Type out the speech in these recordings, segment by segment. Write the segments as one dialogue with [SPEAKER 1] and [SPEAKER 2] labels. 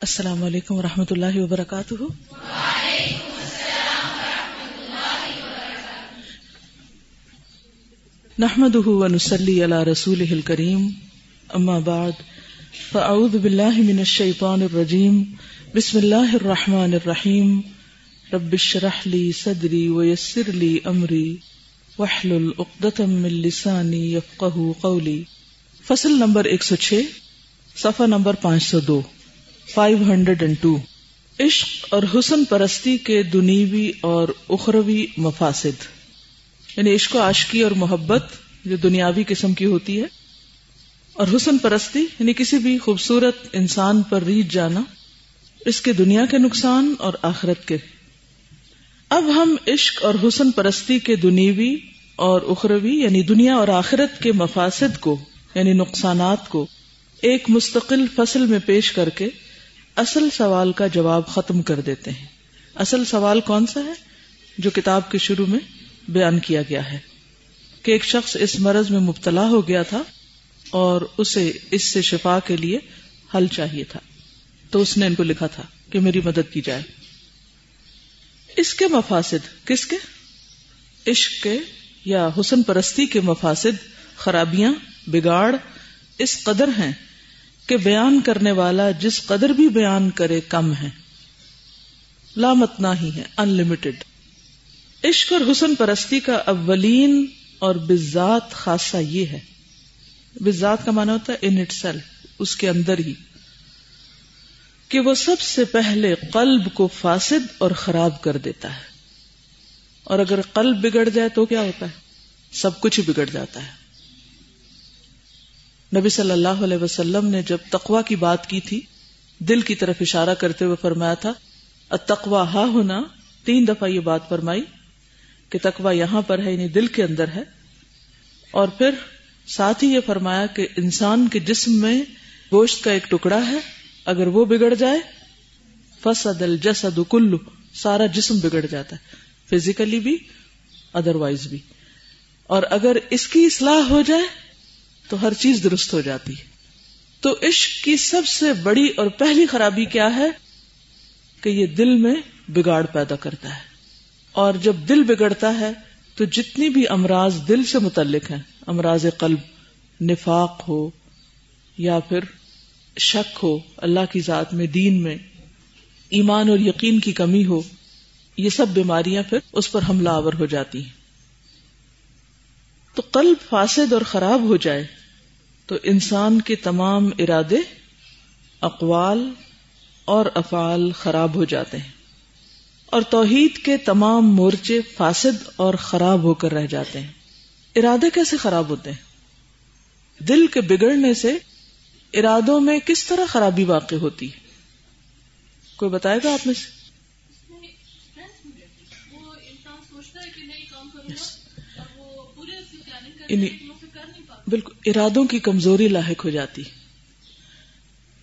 [SPEAKER 1] السلام علیکم و رحمۃ اللہ وبرکاتہ۔ نحمد ونسلی علی رسول کریم اما بعد، فاعوذ باللہ من الشیطان الرجیم۔ بسم اللہ الرحمن الرحیم۔ رب اشرح لی صدری ویسر لی امری۔ واحلل عقدۃ من لسانی یفقهوا قولی۔ فصل نمبر 106 صفحہ number 502 five hundred and two عشق اور حسن پرستی کے دنیوی اور اخروی مفاسد یعنی عشق و عاشقی اور محبت جو دنیاوی قسم کی ہوتی ہے، اور حسن پرستی یعنی کسی بھی خوبصورت انسان پر ریچ جانا، اس کے دنیا کے نقصان اور آخرت کے۔ اب ہم عشق اور حسن پرستی کے دنیوی اور اخروی یعنی دنیا اور آخرت کے مفاسد کو یعنی نقصانات کو، ایک مستقل فصل میں پیش کر کے اصل سوال کا جواب ختم کر دیتے ہیں۔ اصل سوال کون سا ہے؟ جو کتاب کے شروع میں بیان کیا گیا ہے۔ کہ ایک شخص اس مرض میں مبتلا ہو گیا تھا اور اسے اس سے شفا کے لیے حل چاہیے تھا۔ تو اس نے ان کو لکھا تھا کہ میری مدد کی جائے۔ اس کے مفاسد کس کے؟ عشق کے یا حسن پرستی کے مفاسد، خرابیاں، بگاڑ، اس قدر ہیں۔ کہ بیان کرنے والا جس قدر بھی بیان کرے کم ہے۔ لامتنا ہی ہے ان لمیٹڈ عشق اور حسن پرستی کا اولین اور بزاد خاصہ یہ ہے۔ بزاد کا مانا ہوتا ہے ان اٹ سیلف اس کے اندر ہی۔ کہ وہ سب سے پہلے قلب کو فاسد اور خراب کر دیتا ہے۔ اور اگر قلب بگڑ جائے تو کیا ہوتا ہے؟ سب کچھ ہی بگڑ جاتا ہے۔ نبی صلی اللہ علیہ وسلم نے جب تقوا کی بات کی تھی، دل کی طرف اشارہ کرتے ہوئے فرمایا تھا تقوا ہا ہونا تین دفعہ یہ بات فرمائی کہ تقوا یہاں پر ہے یعنی دل کے اندر ہے۔ اور پھر ساتھ ہی یہ فرمایا کہ انسان کے جسم میں گوشت کا ایک ٹکڑا ہے، اگر وہ بگڑ جائے، فسد الجسد کلو سارا جسم بگڑ جاتا ہے، فزیکلی بھی ادر وائز بھی۔ اور اگر اس کی اصلاح ہو جائے تو ہر چیز درست ہو جاتی۔ ہے تو عشق کی سب سے بڑی اور پہلی خرابی کیا ہے؟ کہ یہ دل میں بگاڑ پیدا کرتا ہے۔ اور جب دل بگڑتا ہے، تو جتنی بھی امراض دل سے متعلق ہیں، امراض قلب، نفاق ہو یا پھر شک ہو، اللہ کی ذات میں، دین میں، ایمان اور یقین کی کمی ہو، یہ سب بیماریاں پھر اس پر حملہ آور ہو جاتی ہیں۔ تو قلب فاسد اور خراب ہو جائے۔ تو انسان کے تمام ارادے اقوال اور افعال خراب ہو جاتے ہیں اور توحید کے تمام مورچے فاسد اور خراب ہو کر رہ جاتے ہیں۔ ارادے کیسے خراب ہوتے ہیں؟ دل کے بگڑنے سے ارادوں میں کس طرح خرابی واقع ہوتی ہے؟ کوئی بتائے گا آپ میں سے؟ بالکل، ارادوں کی کمزوری لاحق ہو جاتی۔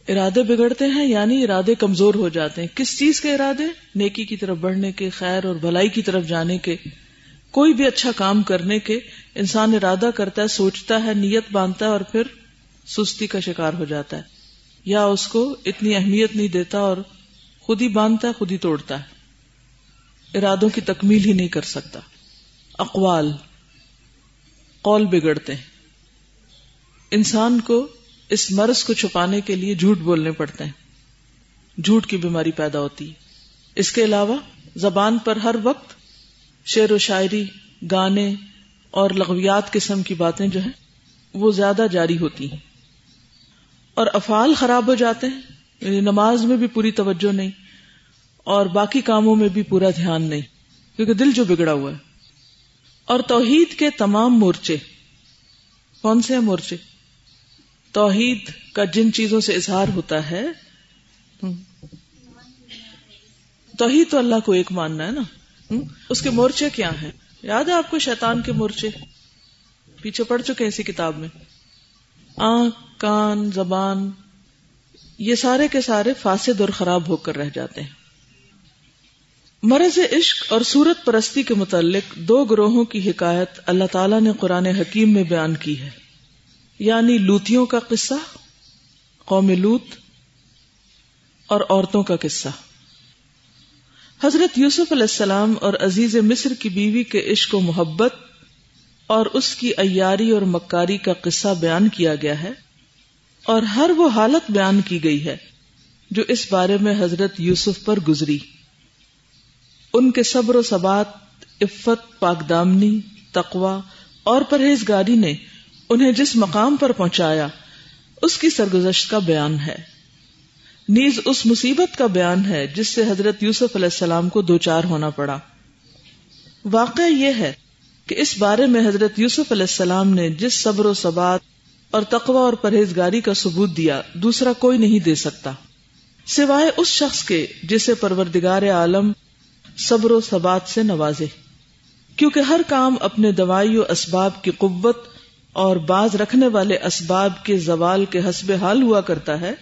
[SPEAKER 1] ارادے بگڑتے ہیں یعنی ارادے کمزور ہو جاتے ہیں۔ کس چیز کے ارادے؟ نیکی کی طرف بڑھنے کے، خیر اور بھلائی کی طرف جانے کے۔ کوئی بھی اچھا کام کرنے کے۔ انسان ارادہ کرتا ہے، سوچتا ہے، نیت باندھتا ہے اور پھر سستی کا شکار ہو جاتا ہے۔ یا اس کو اتنی اہمیت نہیں دیتا اور خود ہی باندھتا ہے، خود ہی توڑتا ہے۔ ارادوں کی تکمیل ہی نہیں کر سکتا۔ اقوال، قول بگڑتے ہیں۔ انسان کو اس مرض کو چھپانے کے لیے جھوٹ بولنے پڑتے ہیں۔ جھوٹ کی بیماری پیدا ہوتی ہے۔ اس کے علاوہ زبان پر ہر وقت شعر و شاعری، گانے اور لغویات قسم کی باتیں جو ہیں، وہ زیادہ جاری ہوتی ہیں۔ اور افعال خراب ہو جاتے ہیں یعنی نماز میں بھی پوری توجہ نہیں اور باقی کاموں میں بھی پورا دھیان نہیں، کیونکہ دل جو بگڑا ہوا ہے۔ اور توحید کے تمام مورچے، کون سے ہیں مورچے؟ توحید کا جن چیزوں سے اظہار ہوتا ہے، توحید تو اللہ کو ایک ماننا ہے نا؟ اس کے مورچے کیا ہیں؟ یاد ہے آپ کو شیطان کے مورچے؟ پیچھے پڑ چکے ہیں اسی کتاب میں۔ آنکھ، کان، زبان، یہ سارے کے سارے فاسد اور خراب ہو کر رہ جاتے ہیں۔ مرض عشق اور سورت پرستی کے متعلق دو گروہوں کی حکایت اللہ تعالیٰ نے قرآن حکیم میں بیان کی ہے۔ یعنی لوتیوں کا قصہ، قوم لوت اور عورتوں کا قصہ۔ حضرت یوسف علیہ السلام اور عزیز مصر کی بیوی کے عشق و محبت اور اس کی ایاری اور مکاری کا قصہ بیان کیا گیا ہے اور ہر وہ حالت بیان کی گئی ہے جو اس بارے میں حضرت یوسف پر گزری۔ ان کے صبر و ثبات، عفت پاکدامنی تقوا اور پرہیزگاری نے انہیں جس مقام پر پہنچایا، اس کی سرگزشت کا بیان ہے۔ نیز اس مصیبت کا بیان ہے جس سے حضرت یوسف علیہ السلام کو دو چار ہونا پڑا۔ واقع یہ ہے کہ اس بارے میں حضرت یوسف علیہ السلام نے جس صبر و ثبات اور تقوی اور پرہیزگاری کا ثبوت دیا، دوسرا کوئی نہیں دے سکتا۔ سوائے اس شخص کے جسے پروردگار عالم صبر و ثبات سے نوازے۔ کیونکہ ہر کام اپنے دوائی و اسباب کی قوت اور باز رکھنے والے اسباب کے زوال کے حسب حال ہوا کرتا ہے۔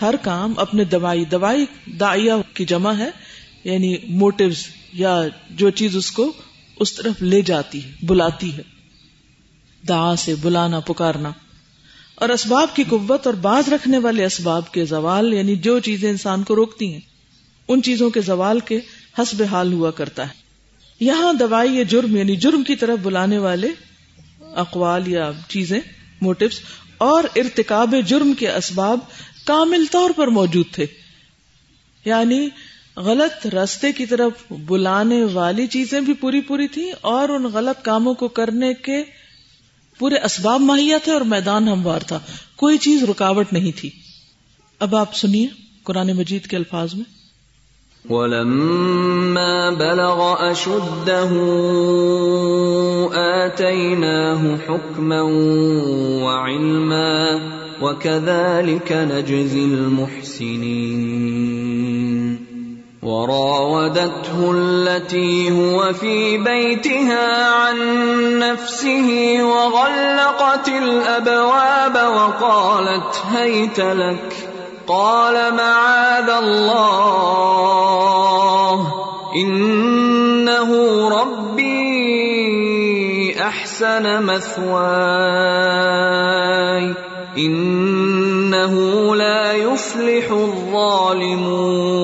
[SPEAKER 1] ہر کام اپنے دوائی دوائی دائیا کی جمع ہے یعنی موٹیوز یا جو چیز اس کو اس طرف لے جاتی ہے، بلاتی ہے۔ دا سے بلانا، پکارنا۔ اور اسباب کی قوت اور باز رکھنے والے اسباب کے زوال یعنی جو چیزیں انسان کو روکتی ہیں، ان چیزوں کے زوال کے حسب حال ہوا کرتا ہے۔ یہاں دوائی یا جرم یعنی جرم کی طرف بلانے والے اقوال یا چیزیں موٹیوز اور ارتکاب جرم کے اسباب کامل طور پر موجود تھے۔ یعنی غلط رستے کی طرف بلانے والی چیزیں بھی پوری پوری تھی اور ان غلط کاموں کو کرنے کے پورے اسباب مہیا تھے اور میدان ہموار تھا۔ کوئی چیز رکاوٹ نہیں تھی۔ اب آپ سنیے قرآن مجید کے الفاظ میں۔
[SPEAKER 2] ولما بلغ أشده آتيناه حكما وعلما وكذلك نجزي المحسنين وراودته التي هو في بيتها عن نفسه وغلقت الأبواب وقالت هيت لك قال معاذ الله انه ربي احسن مثواي انه لا يفلح الظالمون.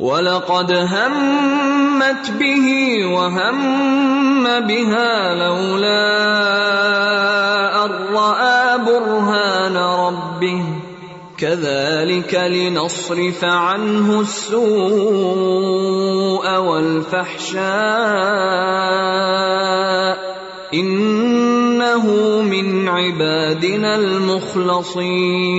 [SPEAKER 2] ولقد همت به وهم بها لولا ان راى برهان ربه كذلك لنصرف عنه السوء والفحشاء انه من عبادنا المخلصين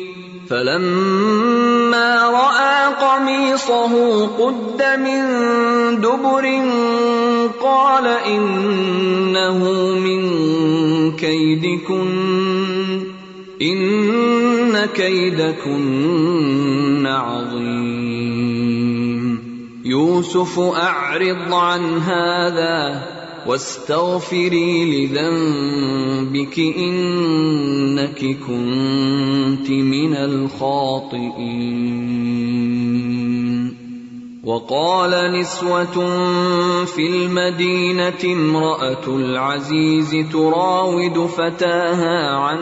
[SPEAKER 2] فلما راى قميصه قد من دبر قال انه من كيدكن ان كيدكن عظيم. يوسف اعرض عن هذا. واستغفري لذنبك انك كنت من الخاطئين. وقال نسوه في المدينه امراه العزيز تراود فتاها عن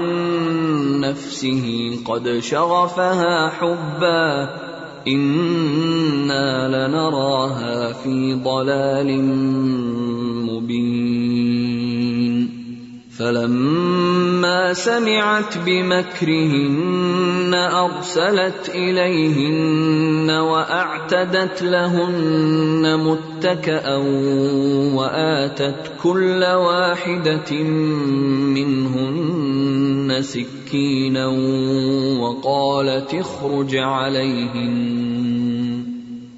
[SPEAKER 2] نفسه قد شغفها حبا انا لنراها في ضلال مبين فلما سمعت بمكرهن ارسلت اليهن واعتدت لهن متكئا واتت كل واحده منهن سكينا وقالت اخرج عليهن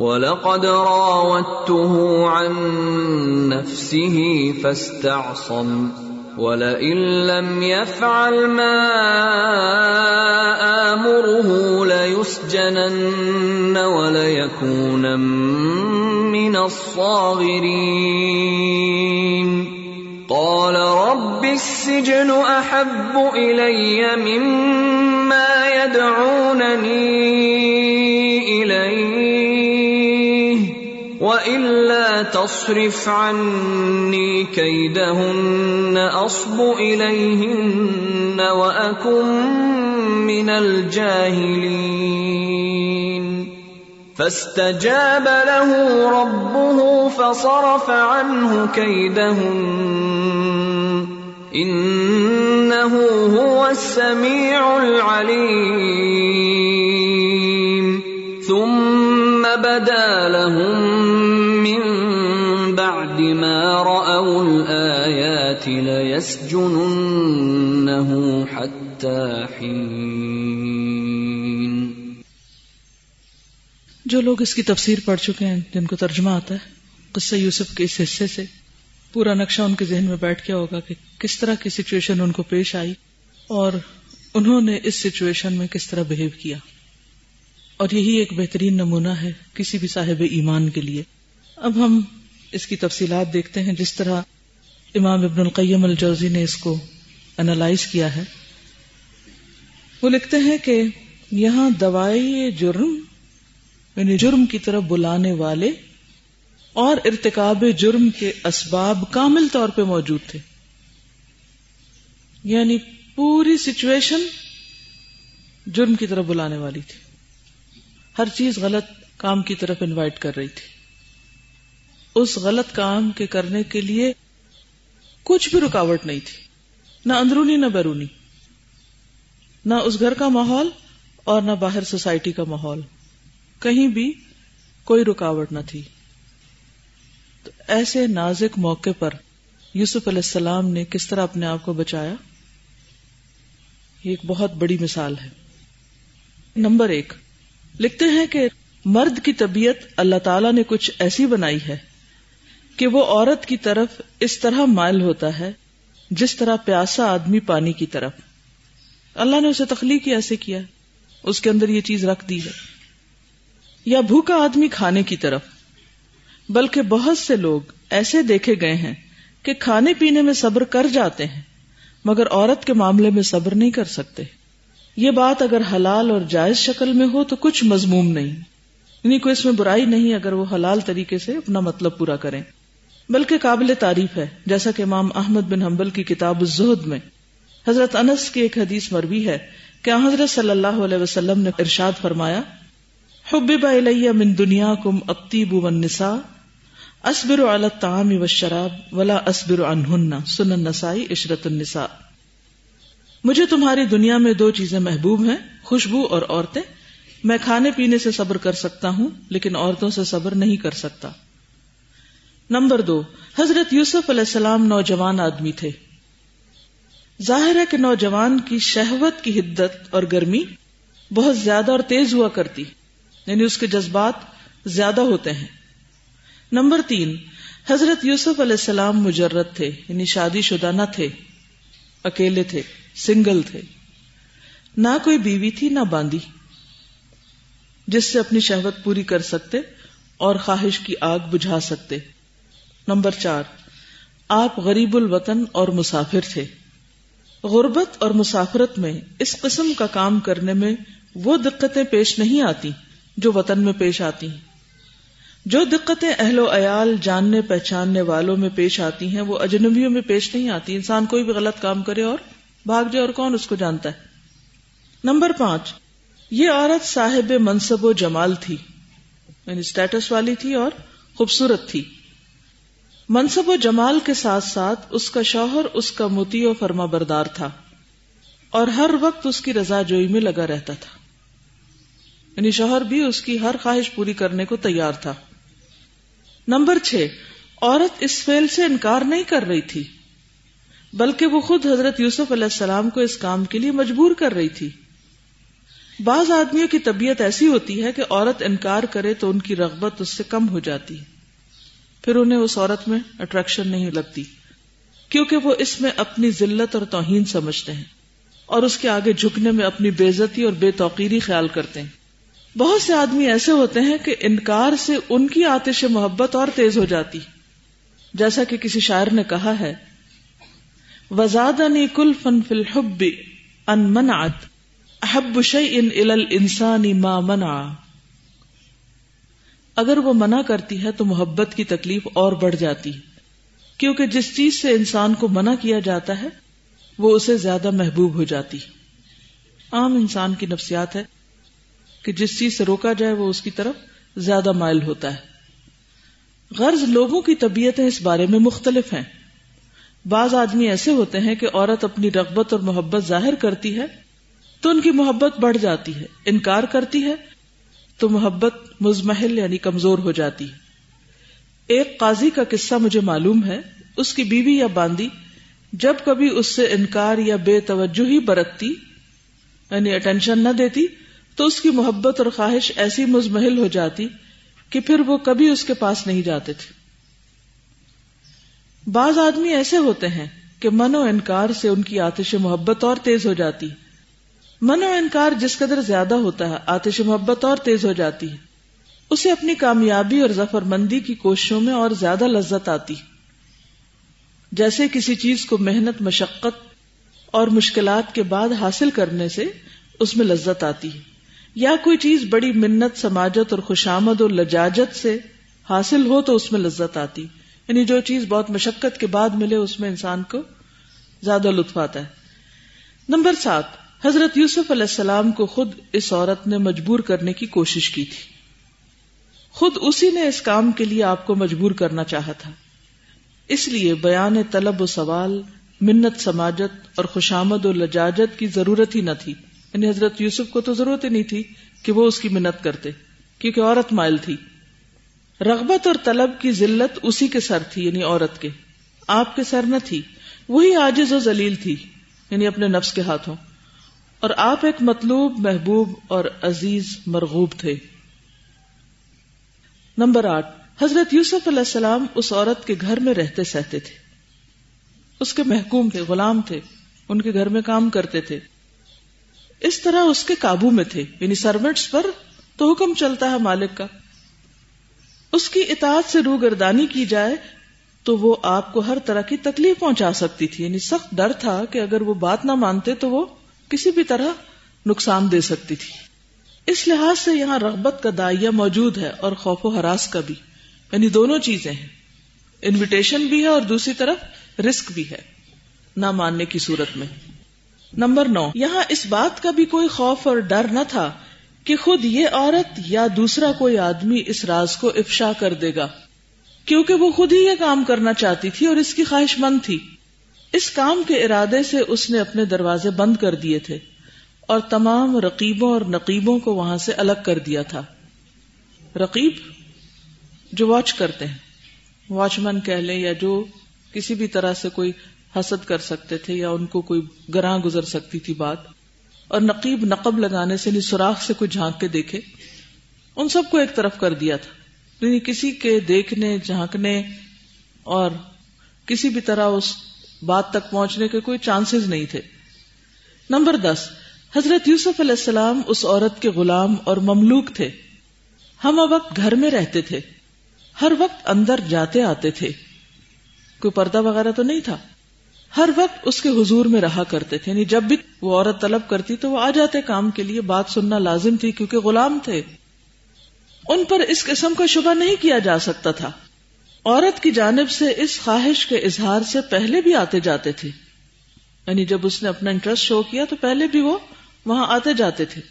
[SPEAKER 2] ولقد راودته عن نفسه فاستعصم ولئن لم يفعل ما امره ليسجنن وليكونا من الصاغرين قال رب السجن احب الي مما يدعونني اليه والا تصرف عني كيدهن اصب اليهن واكن من الجاهلين. فاستجاب له ربه فصرف عنه كيدهن. انه هو السميع العليم. بدا لهم من بعد ما راوا الايات ليسجننه حتى حين.
[SPEAKER 1] جو لوگ اس کی تفسیر پڑھ چکے ہیں، جن کو ترجمہ آتا ہے، قصہ یوسف کے اس حصے سے پورا نقشہ ان کے ذہن میں بیٹھ گیا ہوگا کہ کس طرح کی سچویشن ان کو پیش آئی اور انہوں نے اس سچویشن میں کس طرح بہیو کیا۔ اور یہی ایک بہترین نمونہ ہے کسی بھی صاحب ایمان کے لیے۔ اب ہم اس کی تفصیلات دیکھتے ہیں جس طرح امام ابن القیم الجوزی نے اس کو انالائز کیا ہے۔ وہ لکھتے ہیں کہ یہاں دوائی جرم یعنی جرم کی طرف بلانے والے اور ارتکاب جرم کے اسباب کامل طور پہ موجود تھے۔ یعنی پوری سچویشن جرم کی طرف بلانے والی تھی۔ ہر چیز غلط کام کی طرف انوائٹ کر رہی تھی۔ اس غلط کام کے کرنے کے لیے کچھ بھی رکاوٹ نہیں تھی۔ نہ اندرونی، نہ بیرونی۔ نہ اس گھر کا ماحول اور نہ باہر سوسائٹی کا ماحول۔ کہیں بھی کوئی رکاوٹ نہ تھی۔ تو ایسے نازک موقع پر یوسف علیہ السلام نے کس طرح اپنے آپ کو بچایا؟ یہ ایک بہت بڑی مثال ہے۔ نمبر ایک۔ لکھتے ہیں کہ مرد کی طبیعت اللہ تعالی نے کچھ ایسی بنائی ہے کہ وہ عورت کی طرف اس طرح مائل ہوتا ہے جس طرح پیاسا آدمی پانی کی طرف۔ اللہ نے اسے تخلیق ہی ایسے کیا، اس کے اندر یہ چیز رکھ دی ہے۔ یا بھوکا آدمی کھانے کی طرف۔ بلکہ بہت سے لوگ ایسے دیکھے گئے ہیں کہ کھانے پینے میں صبر کر جاتے ہیں، مگر عورت کے معاملے میں صبر نہیں کر سکتے۔ یہ بات اگر حلال اور جائز شکل میں ہو تو کچھ مضموم نہیں۔ یعنی کوئی اس میں برائی نہیں اگر وہ حلال طریقے سے اپنا مطلب پورا کریں۔ بلکہ قابل تعریف ہے، جیسا کہ امام احمد بن حنبل کی کتاب الزہد میں۔ حضرت انس کی ایک حدیث مروی ہے کہ حضرت صلی اللہ علیہ وسلم نے ارشاد فرمایا حبب الیہ من دنیا دنیاکم الطیب والنساء اصبر علی الطعام والشراب ولا اصبر عنہن سنن النسائی عشرت النساء. مجھے تمہاری دنیا میں دو چیزیں محبوب ہیں، خوشبو اور عورتیں۔ میں کھانے پینے سے صبر کر سکتا ہوں، لیکن عورتوں سے صبر نہیں کر سکتا۔ نمبر دو، حضرت یوسف علیہ السلام نوجوان آدمی تھے۔ ظاہر ہے کہ نوجوان کی شہوت کی حدت اور گرمی بہت زیادہ اور تیز ہوا کرتی یعنی اس کے جذبات زیادہ ہوتے ہیں۔ نمبر تین، حضرت یوسف علیہ السلام مجرد تھے یعنی شادی شدہ نہ تھے، اکیلے تھے۔ سنگل تھے۔ نہ کوئی بیوی تھی، نہ باندھی۔ جس سے اپنی شہوت پوری کر سکتے اور خواہش کی آگ بجھا سکتے۔ نمبر چار، آپ غریب الوطن اور مسافر تھے۔ غربت اور مسافرت میں اس قسم کا کام کرنے میں وہ دقتیں پیش نہیں آتی جو وطن میں پیش آتی ہیں۔ جو دقتیں اہل و عیال، جاننے پہچاننے والوں میں پیش آتی ہیں، وہ اجنبیوں میں پیش نہیں آتی۔ انسان کوئی بھی غلط کام کرے اور بھاگ جائے اور کون اس کو جانتا ہے؟ نمبر پانچ، یہ عورت صاحب منصب و جمال تھی یعنی اسٹیٹس والی تھی اور خوبصورت تھی۔ منصب و جمال کے ساتھ ساتھ اس کا شوہر، اس کا متی و فرما بردار تھا۔ اور ہر وقت اس کی رضا جوئی میں لگا رہتا تھا۔ یعنی شوہر بھی اس کی ہر خواہش پوری کرنے کو تیار تھا۔ نمبر چھ، عورت اس فیل سے انکار نہیں کر رہی تھی۔ بلکہ وہ خود حضرت یوسف علیہ السلام کو اس کام کے لیے مجبور کر رہی تھی۔ بعض آدمیوں کی طبیعت ایسی ہوتی ہے کہ عورت انکار کرے تو ان کی رغبت اس سے کم ہو جاتی پھر انہیں اس عورت میں اٹریکشن نہیں لگتی، کیونکہ وہ اس میں اپنی ذلت اور توہین سمجھتے ہیں اور اس کے آگے جھکنے میں اپنی بےزتی اور بے توقیری خیال کرتے ہیں۔ بہت سے آدمی ایسے ہوتے ہیں کہ انکار سے ان کی آتش محبت اور تیز ہو جاتی۔ جیسا کہ کسی شاعر نے کہا ہے وزاد کل فن فل حب ان منعت، احب شيء الى الانسان ما منع اگر وہ منع کرتی ہے تو محبت کی تکلیف اور بڑھ جاتی کیونکہ جس چیز سے انسان کو منع کیا جاتا ہے، وہ اسے زیادہ محبوب ہو جاتی عام انسان کی نفسیات ہے کہ جس چیز سے روکا جائے، وہ اس کی طرف زیادہ مائل ہوتا ہے۔ غرض لوگوں کی طبیعتیں اس بارے میں مختلف ہیں۔ بعض آدمی ایسے ہوتے ہیں کہ عورت اپنی رغبت اور محبت ظاہر کرتی ہے تو ان کی محبت بڑھ جاتی ہے، انکار کرتی ہے، تو محبت مزمحل یعنی کمزور ہو جاتی ہے۔ ایک قاضی کا قصہ مجھے معلوم ہے، اس کی بیوی یا باندی جب کبھی اس سے انکار یا بے توجہ ہی برتتی یعنی اٹینشن نہ دیتی، تو اس کی محبت اور خواہش ایسی مزمحل ہو جاتی کہ پھر وہ کبھی اس کے پاس نہیں جاتے تھے۔ بعض آدمی ایسے ہوتے ہیں کہ من و انکار سے ان کی آتش محبت اور تیز ہو جاتی من و انکار جس قدر زیادہ ہوتا ہے، آتش محبت اور تیز ہو جاتی ہے۔ اسے اپنی کامیابی اور ظفر مندی کی کوششوں میں اور زیادہ لذت آتی جیسے کسی چیز کو محنت، مشقت اور مشکلات کے بعد حاصل کرنے سے اس میں لذت آتی ہے۔ یا کوئی چیز بڑی منت، سماجت اور خوشامد اور لجاجت سے حاصل ہو تو اس میں لذت آتی یعنی جو چیز بہت مشقت کے بعد ملے اس میں انسان کو زیادہ لطف آتا ہے۔ نمبر سات، حضرت یوسف علیہ السلام کو خود اس عورت نے مجبور کرنے کی کوشش کی تھی۔ خود اسی نے اس کام کے لیے آپ کو مجبور کرنا چاہا تھا۔ اس لیے بیان طلب و سوال، منت سماجت اور خوشامد و لجاجت کی ضرورت ہی نہ تھی۔ یعنی حضرت یوسف کو تو ضرورت ہی نہیں تھی کہ وہ اس کی منت کرتے، کیونکہ عورت مائل تھی۔ رغبت اور طلب کی ذلت اسی کے سر تھی یعنی عورت کے۔ آپ کے سر نہ تھی، وہی آجز و ذلیل تھی یعنی اپنے نفس کے ہاتھوں۔ اور آپ ایک مطلوب، محبوب اور عزیز مرغوب تھے۔ نمبر آٹھ، حضرت یوسف علیہ السلام اس عورت کے گھر میں رہتے سہتے تھے۔ اس کے محکوم تھے، غلام تھے، ان کے گھر میں کام کرتے تھے۔ اس طرح اس کے قابو میں تھے یعنی سروینٹس پر تو حکم چلتا ہے مالک کا۔ اس کی اطاعت سے روگردانی کی جائے تو وہ آپ کو ہر طرح کی تکلیف پہنچا سکتی تھی۔ یعنی سخت ڈر تھا کہ اگر وہ بات نہ مانتے تو وہ کسی بھی طرح نقصان دے سکتی تھی۔ اس لحاظ سے یہاں رغبت کا دائیا موجود ہے اور خوف و حراس کا بھی۔ یعنی دونوں چیزیں ہیں۔ انویٹیشن بھی ہے اور دوسری طرف رسک بھی ہے۔ نہ ماننے کی صورت میں۔ نمبر نو۔ یہاں اس بات کا بھی کوئی خوف اور ڈر نہ تھا کہ خود یہ عورت یا دوسرا کوئی آدمی اس راز کو افشا کر دے گا، کیونکہ وہ خود ہی یہ کام کرنا چاہتی تھی اور اس کی خواہش مند تھی۔ اس کام کے ارادے سے اس نے اپنے دروازے بند کر دیے تھے اور تمام رقیبوں اور نقیبوں کو وہاں سے الگ کر دیا تھا۔ رقیب جو واچ کرتے ہیں واچ مین کہہ لیں یا جو کسی بھی طرح سے کوئی حسد کر سکتے تھے یا ان کو کوئی گراں گزر سکتی تھی بات۔ اور نقیب نقب لگانے سے یعنی سوراخ سے کوئی جھانک کے دیکھے، ان سب کو ایک طرف کر دیا تھا۔ یعنی کسی کے دیکھنے، جھانکنے اور کسی بھی طرح اس بات تک پہنچنے کے کوئی چانسز نہیں تھے۔ نمبر دس، حضرت یوسف علیہ السلام اس عورت کے غلام اور مملوک تھے۔ ہم وقت گھر میں رہتے تھے۔ ہر وقت اندر جاتے آتے تھے۔ کوئی پردہ وغیرہ تو نہیں تھا؟ ہر وقت اس کے حضور میں رہا کرتے تھے۔ یعنی جب بھی وہ عورت طلب کرتی تو وہ آ جاتے کام کے لیے۔ بات سننا لازم تھی کیونکہ غلام تھے۔ ان پر اس قسم کا شبہ نہیں کیا جا سکتا تھا۔ عورت کی جانب سے اس خواہش کے اظہار سے پہلے بھی آتے جاتے تھے۔ یعنی جب اس نے اپنا انٹرسٹ شو کیا تو پہلے بھی وہ وہاں آتے جاتے تھے۔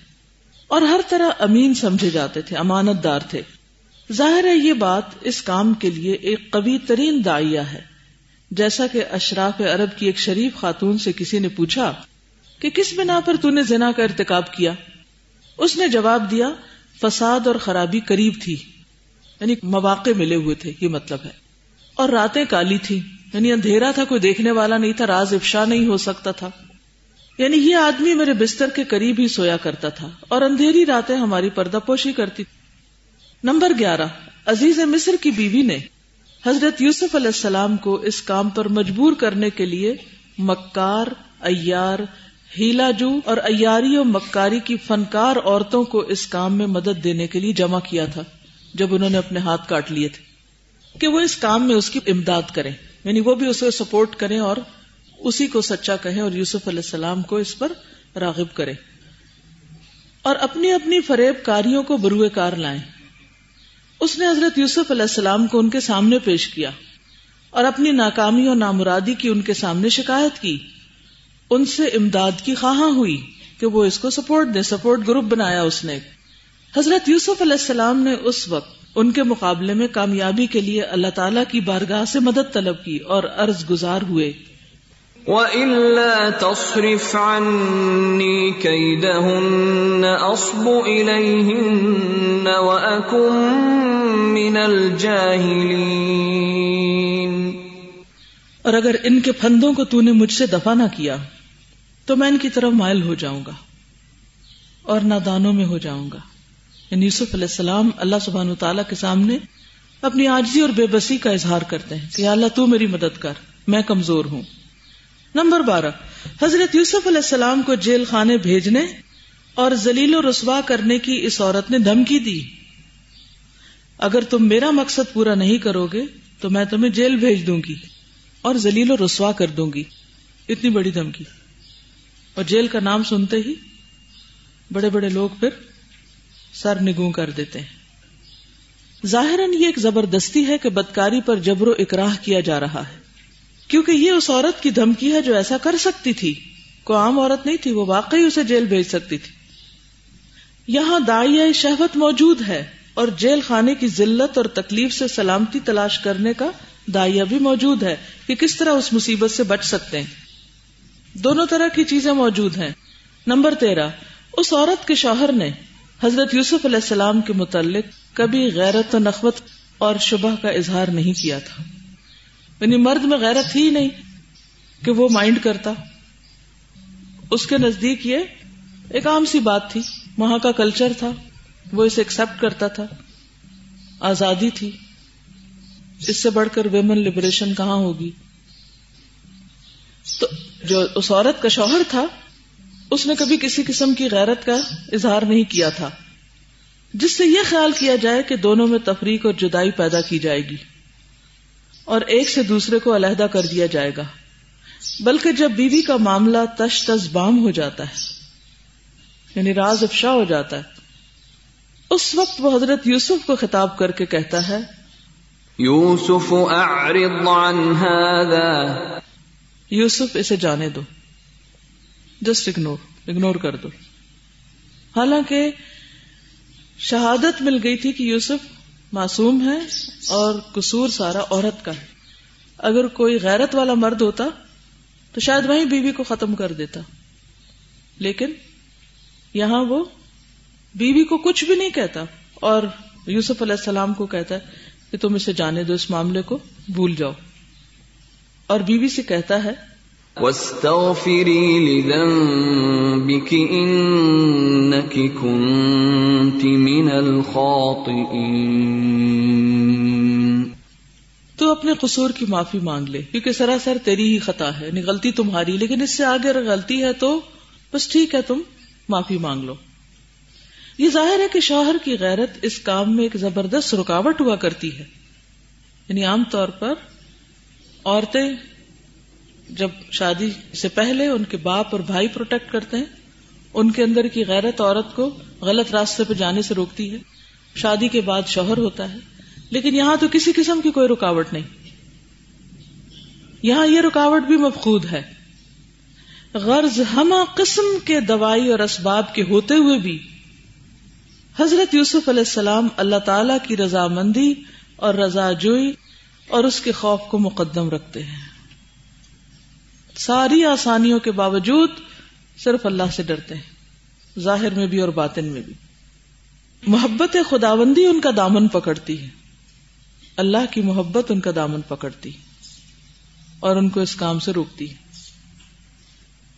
[SPEAKER 1] اور ہر طرح امین سمجھے جاتے تھے امانت دار تھے۔ ظاہر ہے یہ بات اس کام کے لیے ایک قوی ترین دائیا ہے۔ جیسا کہ اشراف عرب کی ایک شریف خاتون سے کسی نے پوچھا کہ کس بنا پر تو نے زنا کا ارتکاب کیا؟ اس نے جواب دیا، فساد اور خرابی قریب تھی یعنی مواقع ملے ہوئے تھے، یہ مطلب ہے۔ اور راتیں کالی تھی یعنی اندھیرا تھا، کوئی دیکھنے والا نہیں تھا، راز افشا نہیں ہو سکتا تھا۔ یعنی یہ آدمی میرے بستر کے قریب ہی سویا کرتا تھا، اور اندھیری راتیں ہماری پردہ پوشی کرتی۔ نمبر گیارہ، عزیز مصر کی بیوی نے حضرت یوسف علیہ السلام کو اس کام پر مجبور کرنے کے لیے مکار، ایار ہیلا جو اور ایاری و مکاری کی فنکار عورتوں کو اس کام میں مدد دینے کے لیے جمع کیا تھا، جب انہوں نے اپنے ہاتھ کاٹ لیے تھے۔ کہ وہ اس کام میں اس کی امداد کریں یعنی وہ بھی اسے سپورٹ کریں اور اسی کو سچا کہیں اور یوسف علیہ السلام کو اس پر راغب کرے اور اپنی اپنی فریب کاریوں کو بروئے کار لائیں۔ اس نے حضرت یوسف علیہ السلام کو ان کے سامنے پیش کیا اور اپنی ناکامی اور نامرادی کی ان کے سامنے شکایت کی۔ ان سے امداد کی خواہاں ہوئی کہ وہ اس کو سپورٹ دے سپورٹ گروپ بنایا اس نے۔ حضرت یوسف علیہ السلام نے اس وقت ان کے مقابلے میں کامیابی کے لیے اللہ تعالی کی بارگاہ سے مدد طلب کی اور عرض گزار ہوئے۔
[SPEAKER 2] وَإِلَّا تَصْرِفْ عَنِّي كَيْدَهُنَّ أَصْبُ إِلَيْهِنَّ وَأَكُمْ مِنَ الْجَاهِلِينَ
[SPEAKER 1] اور اگر ان کے پھندوں کو تو نے مجھ سے دفع نہ کیا، تو میں ان کی طرف مائل ہو جاؤں گا اور نادانوں میں ہو جاؤں گا۔ یعنی یوسف علیہ السلام اللہ سبحانہ تعالیٰ کے سامنے اپنی آجزی اور بے بسی کا اظہار کرتے ہیں کہ اللہ تو میری مدد کر، میں کمزور ہوں۔ نمبر بارہ، حضرت یوسف علیہ السلام کو جیل خانے بھیجنے اور زلیل و رسوا کرنے کی اس عورت نے دھمکی دی۔ اگر تم میرا مقصد پورا نہیں کرو گے تو میں تمہیں جیل بھیج دوں گی اور زلیل و رسوا کر دوں گی۔ اتنی بڑی دھمکی۔ اور جیل کا نام سنتے ہی بڑے بڑے لوگ پھر سر نگوں کر دیتے ہیں۔ ظاہراً یہ ایک زبردستی ہے کہ بدکاری پر جبر و اکراہ کیا جا رہا ہے۔ کیونکہ یہ اس عورت کی دھمکی ہے جو ایسا کر سکتی تھی۔ کوئی عام عورت نہیں تھی، وہ واقعی اسے جیل بھیج سکتی تھی۔ یہاں دائیا شہوت موجود ہے۔ اور جیل خانے کی ذلت اور تکلیف سے سلامتی تلاش کرنے کا دائیا بھی موجود ہے کہ کس طرح اس مصیبت سے بچ سکتے ہیں۔ دونوں طرح کی چیزیں موجود ہیں۔ نمبر تیرہ، اس عورت کے شوہر نے حضرت یوسف علیہ السلام کے متعلق کبھی غیرت و نخوت اور شبہ کا اظہار نہیں کیا تھا۔ یعنی مرد میں غیرت ہی نہیں کہ وہ مائنڈ کرتا۔ اس کے نزدیک یہ ایک عام سی بات تھی۔ وہاں کا کلچر تھا۔ وہ اسے ایکسپٹ کرتا تھا، آزادی تھی۔ اس سے بڑھ کر ویمن لبریشن کہاں ہوگی؟ تو جو اس عورت کا شوہر تھا، اس نے کبھی کسی قسم کی غیرت کا اظہار نہیں کیا تھا۔ جس سے یہ خیال کیا جائے کہ دونوں میں تفریق اور جدائی پیدا کی جائے گی۔ اور ایک سے دوسرے کو علیحدہ کر دیا جائے گا۔ بلکہ جب بیوی کا معاملہ تش تش بام ہو جاتا ہے یعنی راز افشا ہو جاتا ہے اس وقت وہ حضرت یوسف کو خطاب کر کے کہتا ہے
[SPEAKER 2] یوسف اعرض عن هذا.
[SPEAKER 1] یوسف اسے جانے دو۔ جسٹ اگنور اگنور کر دو۔ حالانکہ شہادت مل گئی تھی کہ یوسف معصوم ہے اور قصور سارا عورت کا ہے۔ اگر کوئی غیرت والا مرد ہوتا تو شاید وہیں بیوی کو ختم کر دیتا۔ لیکن یہاں وہ بیوی کو کچھ بھی نہیں کہتا اور یوسف علیہ السلام کو کہتا ہے کہ تم اسے جانے دو اس معاملے کو بھول جاؤ۔ اور بیوی سے کہتا ہے
[SPEAKER 2] كنت من الخاطئين۔
[SPEAKER 1] تو اپنے قصور کی معافی مانگ لے کیونکہ سراسر تیری ہی خطا ہے یعنی غلطی تمہاری لیکن اس سے آگے غلطی ہے تو بس ٹھیک ہے تم معافی مانگ لو۔ یہ ظاہر ہے کہ شوہر کی غیرت اس کام میں ایک زبردست رکاوٹ ہوا کرتی ہے۔ یعنی عام طور پر عورتیں جب شادی سے پہلے ان کے باپ اور بھائی پروٹیکٹ کرتے ہیں، ان کے اندر کی غیرت عورت کو غلط راستے پہ جانے سے روکتی ہے۔ شادی کے بعد شوہر ہوتا ہے۔ لیکن یہاں تو کسی قسم کی کوئی رکاوٹ نہیں۔ یہاں یہ رکاوٹ بھی مفقود ہے۔ غرض ہما قسم کے دوائی اور اسباب کے ہوتے ہوئے بھی حضرت یوسف علیہ السلام اللہ تعالی کی رضامندی اور رضا جوئی اور اس کے خوف کو مقدم رکھتے ہیں۔ ساری آسانیوں کے باوجود صرف اللہ سے ڈرتے ہیں، ظاہر میں بھی اور باطن میں بھی۔ محبت خداوندی ان کا دامن پکڑتی ہے۔ اللہ کی محبت ان کا دامن پکڑتی اور ان کو اس کام سے روکتی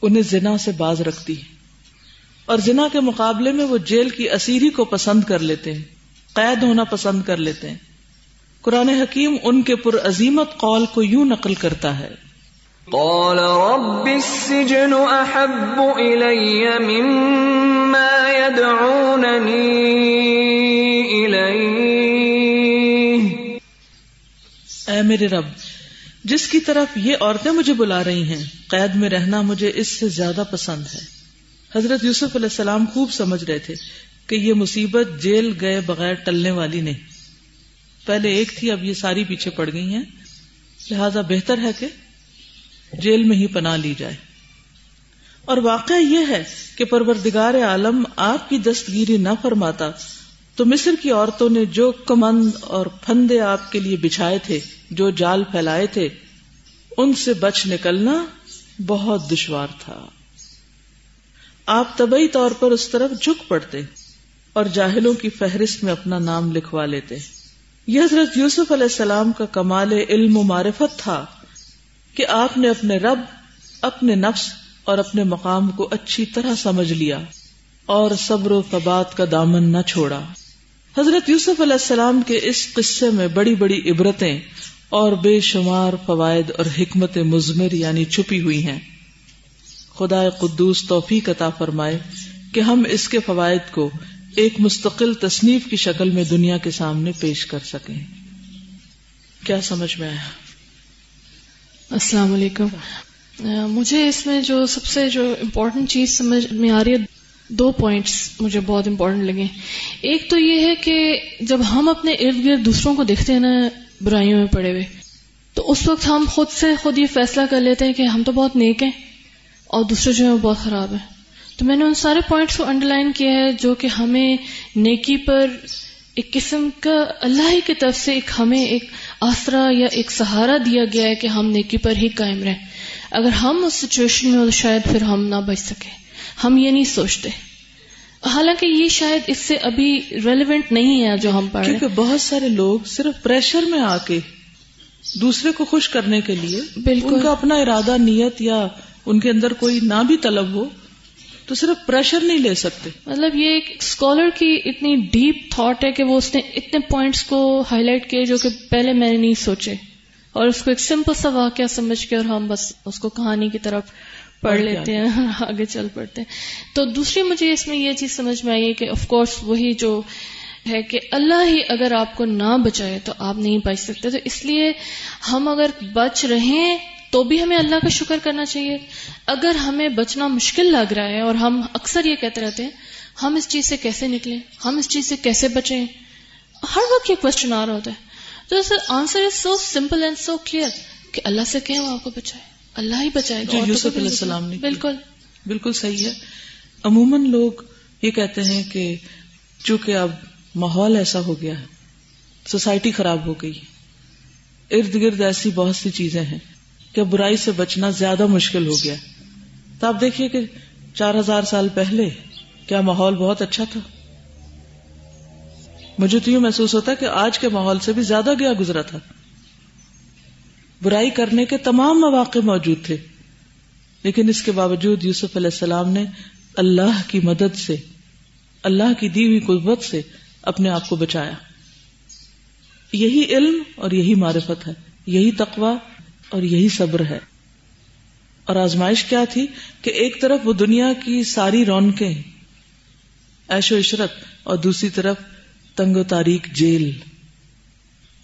[SPEAKER 1] انہیں زنا سے باز رکھتی ہے۔ اور زنا کے مقابلے میں وہ جیل کی اسیری کو پسند کر لیتے ہیں قید ہونا پسند کر لیتے ہیں۔ قرآن حکیم ان کے پر عظیمت قول کو یوں نقل کرتا ہے۔
[SPEAKER 2] قال رب السجن احب الي مما يدعونني اليه
[SPEAKER 1] اے میرے رب جس کی طرف یہ عورتیں مجھے بلا رہی ہیں قید میں رہنا مجھے اس سے زیادہ پسند ہے۔ حضرت یوسف علیہ السلام خوب سمجھ رہے تھے کہ یہ مصیبت جیل گئے بغیر ٹلنے والی نہیں۔ پہلے ایک تھی، اب یہ ساری پیچھے پڑ گئی ہیں۔ لہذا بہتر ہے کہ جیل میں ہی پناہ لی جائے۔ اور واقعہ یہ ہے کہ پروردگار عالم آپ کی دستگیری نہ فرماتا تو مصر کی عورتوں نے جو کمند اور پھندے آپ کے لیے بچھائے تھے، جو جال پھیلائے تھے، ان سے بچ نکلنا بہت دشوار تھا۔ آپ طبی طور پر اس طرف جھک پڑتے اور جاہلوں کی فہرست میں اپنا نام لکھوا لیتے۔ یہ حضرت یوسف علیہ السلام کا کمال علم و معرفت تھا کہ آپ نے اپنے رب، اپنے نفس اور اپنے مقام کو اچھی طرح سمجھ لیا اور صبر و فبات کا دامن نہ چھوڑا۔ حضرت یوسف علیہ السلام کے اس قصے میں بڑی بڑی عبرتیں اور بے شمار فوائد اور حکمت مزمر یعنی چھپی ہوئی ہیں۔ خدا قدوس توفیق عطا فرمائے کہ ہم اس کے فوائد کو ایک مستقل تصنیف کی شکل میں دنیا کے سامنے پیش کر سکیں۔ کیا سمجھ میں آیا؟
[SPEAKER 3] السلام علیکم۔ مجھے اس میں جو سب سے جو امپورٹنٹ چیز سمجھ میں آ رہی ہے، دو پوائنٹس مجھے بہت امپورٹنٹ لگے۔ ایک تو یہ ہے کہ جب ہم اپنے ارد گرد دوسروں کو دیکھتے ہیں نا، برائیوں میں پڑے ہوئے، تو اس وقت ہم خود سے خود یہ فیصلہ کر لیتے ہیں کہ ہم تو بہت نیک ہیں۔ اور دوسرے جو ہیں وہ بہت خراب ہیں۔ تو میں نے ان سارے پوائنٹس کو انڈر لائن کیا ہے جو کہ ہمیں نیکی پر ایک قسم کا اللہ ہی کی طرف سے ایک ہمیں ایک آسرا یا ایک سہارا دیا گیا ہے کہ ہم نیکی پر ہی قائم رہیں۔ اگر ہم اس سچویشن میں تو شاید پھر ہم نہ بچ سکے ہم یہ نہیں سوچتے۔ حالانکہ یہ شاید اس سے ابھی ریلیونٹ نہیں ہے جو ہم پڑھ
[SPEAKER 1] کیونکہ بہت سارے لوگ صرف پریشر میں آ کے دوسرے کو خوش کرنے کے لیے بالکل۔ ان کا اپنا ارادہ نیت یا ان کے اندر کوئی نہ بھی طلب ہو تو صرف پریشر نہیں لے سکتے۔
[SPEAKER 3] مطلب یہ ایک اسکالر کی اتنی ڈیپ تھاٹ ہے کہ وہ اس نے اتنے پوائنٹس کو ہائی لائٹ کیے جو کہ پہلے میں نے نہیں سوچے۔ اور اس کو ایک سمپل سا واقعہ سمجھ کے اور ہم بس اس کو کہانی کی طرف پڑھ لیتے ہیں۔ اور آگے چل پڑتے ہیں۔ تو دوسری مجھے اس میں یہ چیز سمجھ میں آئی کہ آف کورس وہی جو ہے کہ اللہ ہی اگر آپ کو نہ بچائے تو آپ نہیں بچ سکتے۔ تو اس لیے ہم اگر بچ رہیں تو بھی ہمیں اللہ کا شکر کرنا چاہیے۔ اگر ہمیں بچنا مشکل لگ رہا ہے اور ہم اکثر یہ کہتے رہتے ہیں ہم اس چیز سے کیسے نکلیں؟ ہم اس چیز سے کیسے بچیں؟ ہر وقت یہ کوشچن آ رہا ہوتا ہے۔ تو sir answer is so simple and so clear کہ اللہ سے کہ وہ آپ کو بچائے؟ اللہ ہی بچائے
[SPEAKER 1] گا یوسف علیہ السلام نے
[SPEAKER 3] بالکل۔
[SPEAKER 1] بالکل صحیح ہے۔ عموماً لوگ یہ کہتے ہیں کہ چونکہ اب ماحول ایسا ہو گیا ہے سوسائٹی خراب ہو گئی ارد گرد ایسی بہت سی چیزیں ہیں۔ کہ برائی سے بچنا زیادہ مشکل ہو گیا۔ تو آپ دیکھیے کہ چار ہزار سال پہلے کیا ماحول بہت اچھا تھا۔ مجھے تو یوں محسوس ہوتا کہ آج کے ماحول سے بھی زیادہ گیا گزرا تھا۔ برائی کرنے کے تمام مواقع موجود تھے۔ لیکن اس کے باوجود یوسف علیہ السلام نے اللہ کی مدد سے، اللہ کی دی ہوئی قوت سے اپنے آپ کو بچایا۔ یہی علم اور یہی معرفت ہے، یہی تقوا اور یہی صبر ہے۔ اور آزمائش کیا تھی کہ ایک طرف وہ دنیا کی ساری رونقیں ایش و عشرت، اور دوسری طرف تنگ و تاریخ جیل۔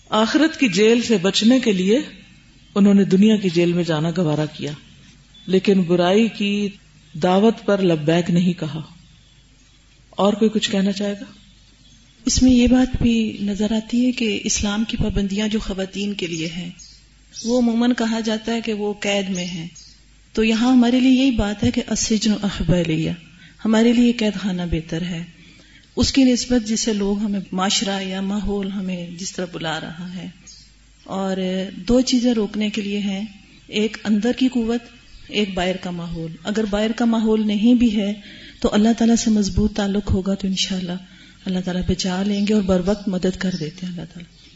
[SPEAKER 1] آخرت کی جیل سے بچنے کے لیے انہوں نے دنیا کی جیل میں جانا گوارا کیا، لیکن برائی کی دعوت پر لبیک نہیں کہا۔ اور کوئی کچھ کہنا چاہے گا؟
[SPEAKER 4] اس میں یہ بات بھی نظر آتی ہے کہ اسلام کی پابندیاں جو خواتین کے لیے ہیں وہ عموماً کہا جاتا ہے کہ وہ قید میں ہیں۔ تو یہاں ہمارے لیے یہی بات ہے کہ اسجن احب لیا ہمارے لیے قید خانہ بہتر ہے۔ اس کی نسبت جسے لوگ ہمیں معاشرہ یا ماحول ہمیں جس طرح بلا رہا ہے۔ اور دو چیزیں روکنے کے لیے ہیں۔ ایک اندر کی قوت، ایک باہر کا ماحول۔ اگر باہر کا ماحول نہیں بھی ہے تو اللہ تعالیٰ سے مضبوط تعلق ہوگا تو انشاءاللہ اللہ تعالیٰ بچا لیں گے اور بر وقت مدد کر دیتے ہیں اللہ تعالیٰ۔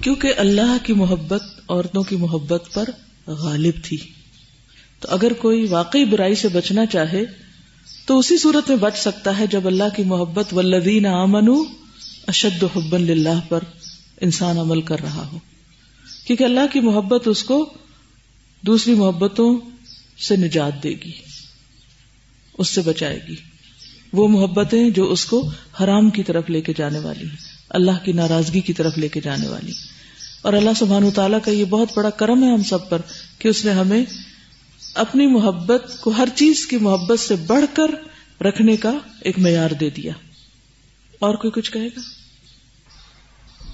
[SPEAKER 1] کیونکہ اللہ کی محبت عورتوں کی محبت پر غالب تھی۔ تو اگر کوئی واقعی برائی سے بچنا چاہے، تو اسی صورت میں بچ سکتا ہے جب اللہ کی محبت والذین آمنوا اشد حبا للہ پر انسان عمل کر رہا ہو۔ کیونکہ اللہ کی محبت اس کو دوسری محبتوں سے نجات دے گی، اس سے بچائے گی۔ وہ محبتیں جو اس کو حرام کی طرف لے کے جانے والی ہیں۔ اللہ کی ناراضگی کی طرف لے کے جانے والی۔ اور اللہ سبحان تعالیٰ کا یہ بہت بڑا کرم ہے ہم سب پر کہ اس نے ہمیں اپنی محبت کو ہر چیز کی محبت سے بڑھ کر رکھنے کا ایک معیار دے دیا۔ اور کوئی کچھ کہے گا؟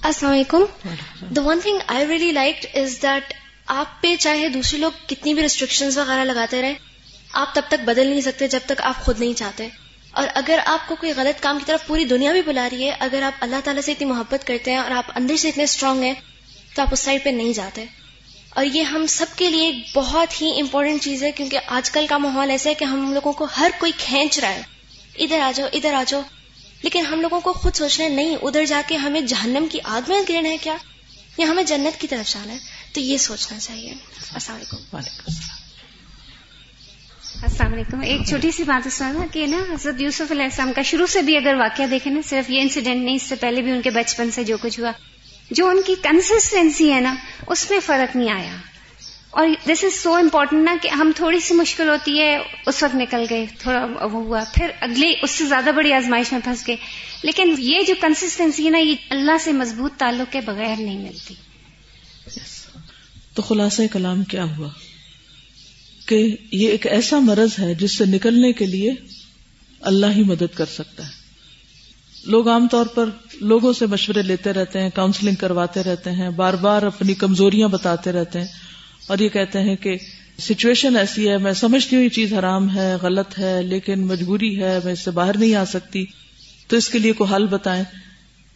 [SPEAKER 5] السلام علیکم۔ The one thing I really like is that آپ پہ چاہے دوسرے لوگ کتنی بھی ریسٹرکشنز وغیرہ لگاتے رہے، آپ تب تک بدل نہیں سکتے جب تک آپ خود نہیں چاہتے۔ اور اگر آپ کو کوئی غلط کام کی طرف پوری دنیا بھی بلا رہی ہے، اگر آپ اللہ تعالیٰ سے اتنی محبت کرتے ہیں اور آپ اندر سے اتنے اسٹرانگ ہیں، تو آپ اس سائڈ پہ نہیں جاتے۔ اور یہ ہم سب کے لیے ایک بہت ہی امپورٹنٹ چیز ہے، کیونکہ آج کل کا ماحول ایسا ہے کہ ہم لوگوں کو ہر کوئی کھینچ رہا ہے۔ ادھر آ جاؤ، ادھر آ جاؤ۔ لیکن ہم لوگوں کو خود سوچنا ہے، نہیں، ادھر جا کے ہمیں جہنم کی آگ میں گرنا ہے کیا؟ یا ہمیں جنت کی طرف جانا ہے؟ تو یہ سوچنا چاہیے۔ السلام علیکم۔ وعلیکم السلام۔
[SPEAKER 6] السلام علیکم۔ ایک چھوٹی سی بات اس میں کہ نا حضرت یوسف علیہ السلام کا شروع سے بھی اگر واقعہ دیکھیں نا، صرف یہ انسیڈنٹ نہیں، اس سے پہلے بھی ان کے بچپن سے جو کچھ ہوا، جو ان کی کنسسٹینسی ہے نا، اس میں فرق نہیں آیا۔ اور دس از سو امپورٹنٹ نا کہ ہم تھوڑی سی مشکل ہوتی ہے، اس وقت نکل گئے، تھوڑا وہ ہوا۔ پھر اگلے اس سے زیادہ بڑی آزمائش میں پھنس گئے۔ لیکن یہ جو کنسسٹینسی ہے نا، یہ اللہ سے مضبوط تعلق کے بغیر نہیں ملتی۔
[SPEAKER 1] تو خلاصہ کلام کیا ہوا؟ کہ یہ ایک ایسا مرض ہے جس سے نکلنے کے لیے اللہ ہی مدد کر سکتا ہے۔ لوگ عام طور پر لوگوں سے مشورے لیتے رہتے ہیں کاؤنسلنگ کرواتے رہتے ہیں، بار بار اپنی کمزوریاں بتاتے رہتے ہیں اور یہ کہتے ہیں کہ سچویشن ایسی ہے، میں سمجھتی ہوں یہ چیز حرام ہے، غلط ہے، لیکن مجبوری ہے، میں اس سے باہر نہیں آ سکتی۔ تو اس کے لیے کوئی حل بتائیں۔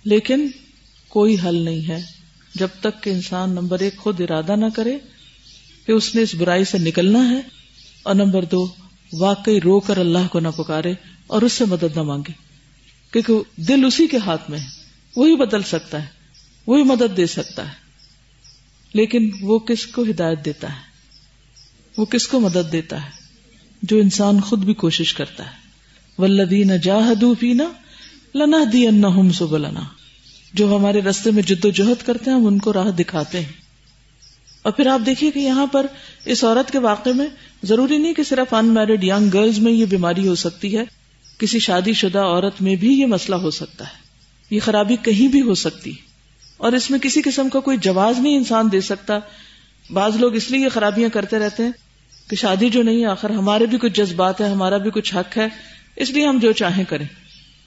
[SPEAKER 1] لیکن کوئی حل نہیں ہے۔ جب تک کہ انسان نمبر ایک خود ارادہ نہ کرے کہ اس نے اس برائی سے نکلنا ہے اور نمبر دو، واقعی رو کر اللہ کو نہ پکارے اور اس سے مدد نہ مانگے۔ کیونکہ دل اسی کے ہاتھ میں ہے۔ وہی بدل سکتا ہے، وہی مدد دے سکتا ہے۔ لیکن وہ کس کو ہدایت دیتا ہے؟ وہ کس کو مدد دیتا ہے؟ جو انسان خود بھی کوشش کرتا ہے۔ ولدین جاہدو پینا لنا دی ان سبلنا۔ جو ہمارے رستے میں جد و جہد کرتے ہیں، ہم ان کو راہ دکھاتے ہیں۔ اور پھر آپ دیکھیے کہ یہاں پر اس عورت کے واقعے میں ضروری نہیں کہ صرف ان میرڈ یگ گرلز میں یہ بیماری ہو سکتی ہے، کسی شادی شدہ عورت میں بھی یہ مسئلہ ہو سکتا ہے۔ یہ خرابی کہیں بھی ہو سکتی۔ اور اس میں کسی قسم کا کوئی جواز نہیں انسان دے سکتا۔ بعض لوگ اس لیے یہ خرابیاں کرتے رہتے ہیں کہ شادی جو نہیں، آخر ہمارے بھی کچھ جذبات ہے ہمارا بھی کچھ حق ہے، اس لیے ہم جو چاہیں کریں۔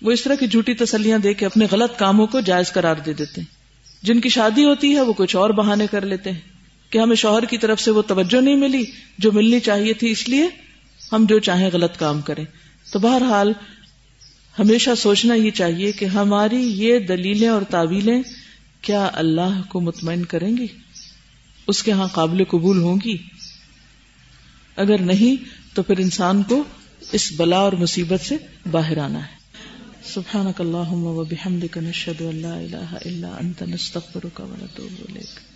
[SPEAKER 1] وہ اس طرح کی جھوٹی تسلیاں دے کے اپنے غلط کاموں کو جائز قرار دے دیتے ہیں۔ جن کی شادی ہوتی ہے، وہ کچھ اور بہانے کر لیتے ہیں۔ کہ ہمیں شوہر کی طرف سے وہ توجہ نہیں ملی جو ملنی چاہیے تھی، اس لیے ہم جو چاہیں غلط کام کریں۔ تو بہرحال ہمیشہ سوچنا یہ چاہیے کہ ہماری یہ دلیلیں اور تعویلیں کیا اللہ کو مطمئن کریں گی؟ اس کے ہاں قابل قبول ہوں گی؟ اگر نہیں، تو پھر انسان کو اس بلا اور مصیبت سے باہر آنا ہے۔ سبحانك اللهم وبحمدك نشهد ان لا اله الا انت نستغفرك ونتوب اليك